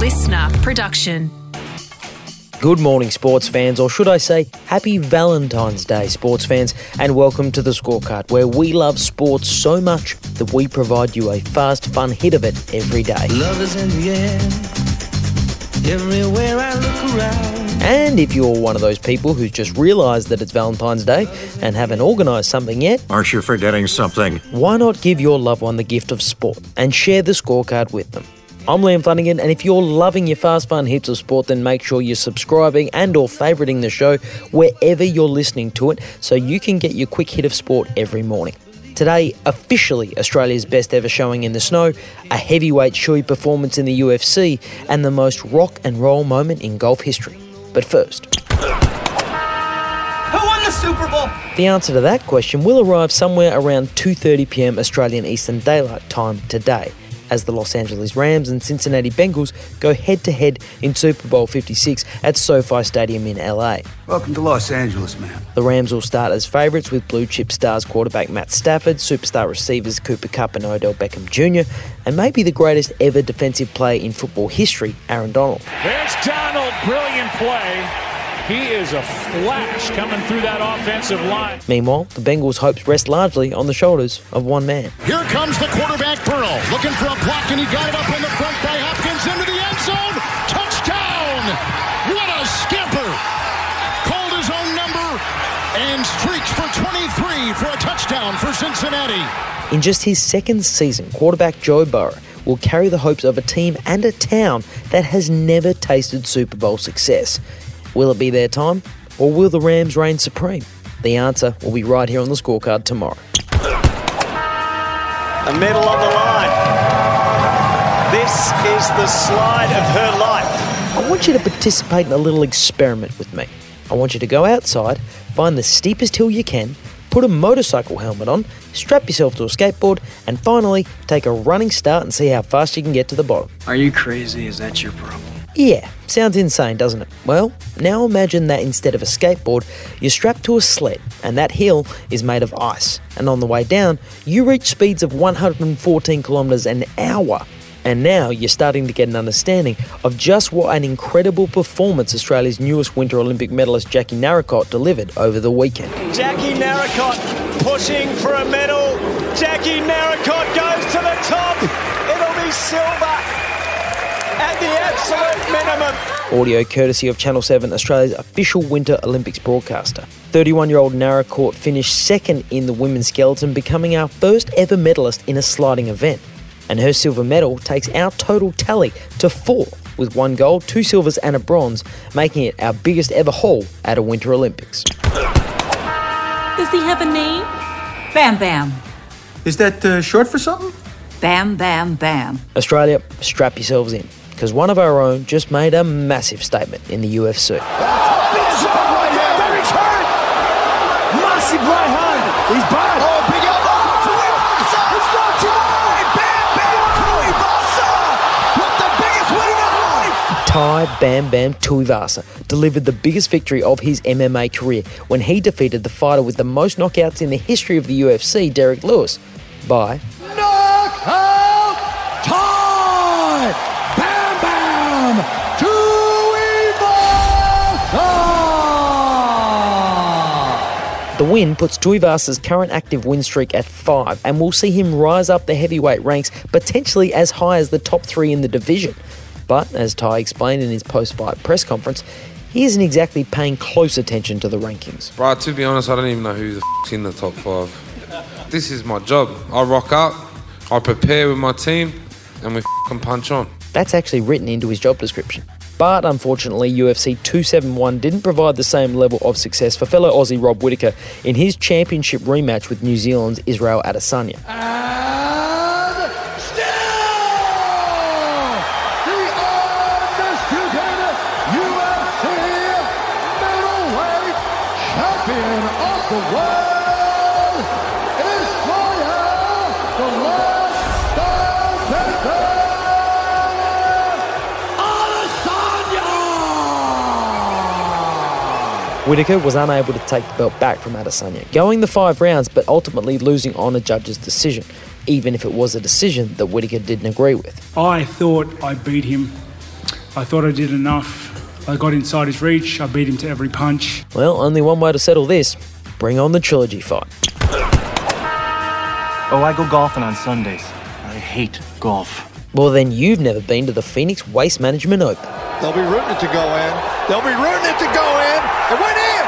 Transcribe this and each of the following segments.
listener production. Good morning, sports fans, or should I say, happy Valentine's Day, sports fans, and welcome to the scorecard, where we love sports so much that we provide you a fast, fun hit of it every day. Love is in the air, everywhere I look around. And if you're one of those people who's just realised that it's Valentine's Day and haven't organised something yet, Aren't you forgetting something? why not give your loved one the gift of sport and share the scorecard with them? I'm Liam Flanagan, and if you're loving your fast fun hits of sport, then make sure you're subscribing and or favoriting the show wherever you're listening to it so you can get your quick hit of sport every morning. Today, officially Australia's best ever showing in the snow, a heavyweight shoey performance in the UFC, and the most rock and roll moment in golf history. But first, Who won the Super Bowl? the answer to that question will arrive somewhere around 2:30 p.m. Australian Eastern Daylight Time today, as the Los Angeles Rams and Cincinnati Bengals go head-to-head in Super Bowl 56 at SoFi Stadium in LA. Welcome to Los Angeles, man. The Rams will start as favourites with blue chip stars quarterback Matt Stafford, superstar receivers Cooper Kupp and Odell Beckham Jr., and maybe the greatest ever defensive player in football history, Aaron Donald. There's Donald, brilliant play. He is a flash coming through that offensive line. Meanwhile, the Bengals' hopes rest largely on the shoulders of one man. Here comes the quarterback Burrow, looking for a block, and he got it up in the front by Hopkins into the end zone. Touchdown! What a skipper! Called his own number and streaks for 23 for a touchdown for Cincinnati. In just his second season, quarterback Joe Burrow will carry the hopes of a team and a town that has never tasted Super Bowl success. Will it be their time, or will the Rams reign supreme? The answer will be right here on the scorecard tomorrow. A medal on the line. This is the slide of her life. I want you to participate in a little experiment with me. I want you to go outside, find the steepest hill you can, put a motorcycle helmet on, strap yourself to a skateboard, and finally take a running start and see how fast you can get to the bottom. Are you crazy? Is that your problem? Yeah, sounds insane, doesn't it? Well, now imagine that instead of a skateboard, you're strapped to a sled, and that hill is made of ice. And on the way down, you reach speeds of 114 kilometers an hour. And now you're starting to get an understanding of just what an incredible performance Australia's newest Winter Olympic medalist Jackie Narracott delivered over the weekend. Jackie Narracott pushing for a medal. Jackie Narracott goes to the top. It'll be silver absolute minimum. Audio courtesy of Channel 7, Australia's official Winter Olympics broadcaster. 31 year old Narracott finished second in the women's skeleton, becoming our first ever medalist in a sliding event. And her silver medal takes our total tally to four, with one gold, two silvers, and a bronze, making it our biggest ever haul at a Winter Olympics. Does he have a name? Bam Bam. Is that uh, short for something? Bam Bam Bam. Australia, strap yourselves in, because one of our own just made a massive statement in the UFC. Massive right hand. He's bad. Oh, big elbow. It's not tonight. Bam, bam, Tuivasa. What the biggest win of life. Tai Bam Bam Tuivasa delivered the biggest victory of his MMA career when he defeated the fighter with the most knockouts in the history of the UFC, Derrick Lewis, by The win puts Tuivasa's current active win streak at five and will see him rise up the heavyweight ranks potentially as high as the top three in the division. But, as Tai explained in his post fight press conference, he isn't exactly paying close attention to the rankings. Bro, to be honest, I don't even know who the in the top five. This is my job. I rock up, I prepare with my team, and we f***ing punch on. That's actually written into his job description. But unfortunately, UFC 271 didn't provide the same level of success for fellow Aussie Rob Whittaker in his championship rematch with New Zealand's Israel Adesanya. And Whittaker was unable to take the belt back from Adesanya, going the five rounds but ultimately losing on a judge's decision, even if it was a decision that Whittaker didn't agree with. I thought I beat him I thought I did enough. I got inside his reach, I beat him to every punch. Well, only one way to settle this bring on the trilogy fight. Oh, I go golfing on Sundays. I hate golf. Well, then you've never been to the Phoenix Waste Management Open. They'll be rooting it to go in. They'll be rooting it to go in. It went in.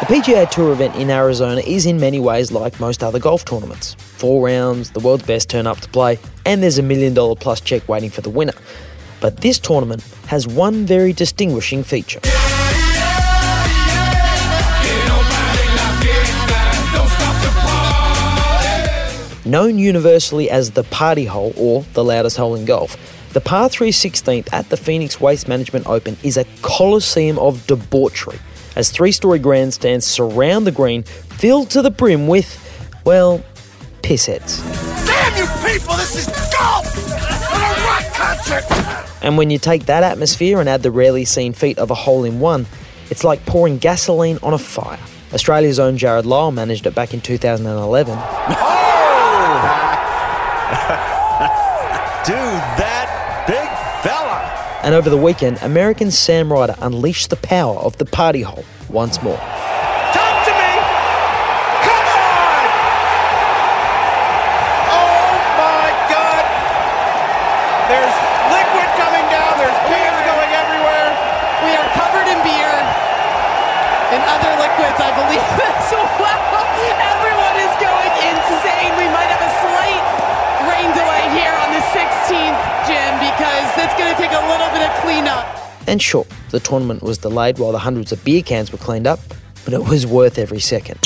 The PGA Tour event in Arizona is in many ways like most other golf tournaments. Four rounds, the world's best turn up to play, and there's a million dollar plus check waiting for the winner. But this tournament has one very distinguishing feature. Known universally as the party hole or the loudest hole in golf, the par 3 16th at the Phoenix Waste Management Open is a coliseum of debauchery as three story grandstands surround the green filled to the brim with, well, pissheads. Damn you people, this is golf! Not a rock concert! And when you take that atmosphere and add the rarely seen feat of a hole in one, it's like pouring gasoline on a fire. Australia's own Jarrod Lyle managed it back in 2011. Dude, that big fella. And over the weekend, American Sam Ryder unleashed the power of the party hole once more. Talk to me. Come on. Oh my God. There's liquid coming down. There's cans going everywhere. We are covered in beer and other liquids, I believe as well. Everyone is going insane. We might have a take a little bit of cleanup. And sure, the tournament was delayed while the hundreds of beer cans were cleaned up, but it was worth every second.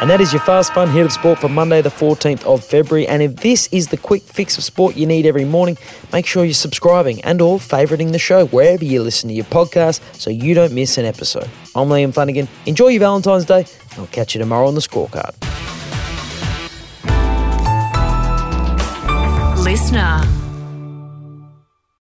And that is your fast fun hit of sport for Monday, the 14th of February. And if this is the quick fix of sport you need every morning, make sure you're subscribing and or favouriting the show wherever you listen to your podcast so you don't miss an episode. I'm Liam Flanagan. Enjoy your Valentine's Day, and I'll catch you tomorrow on the scorecard. Listener.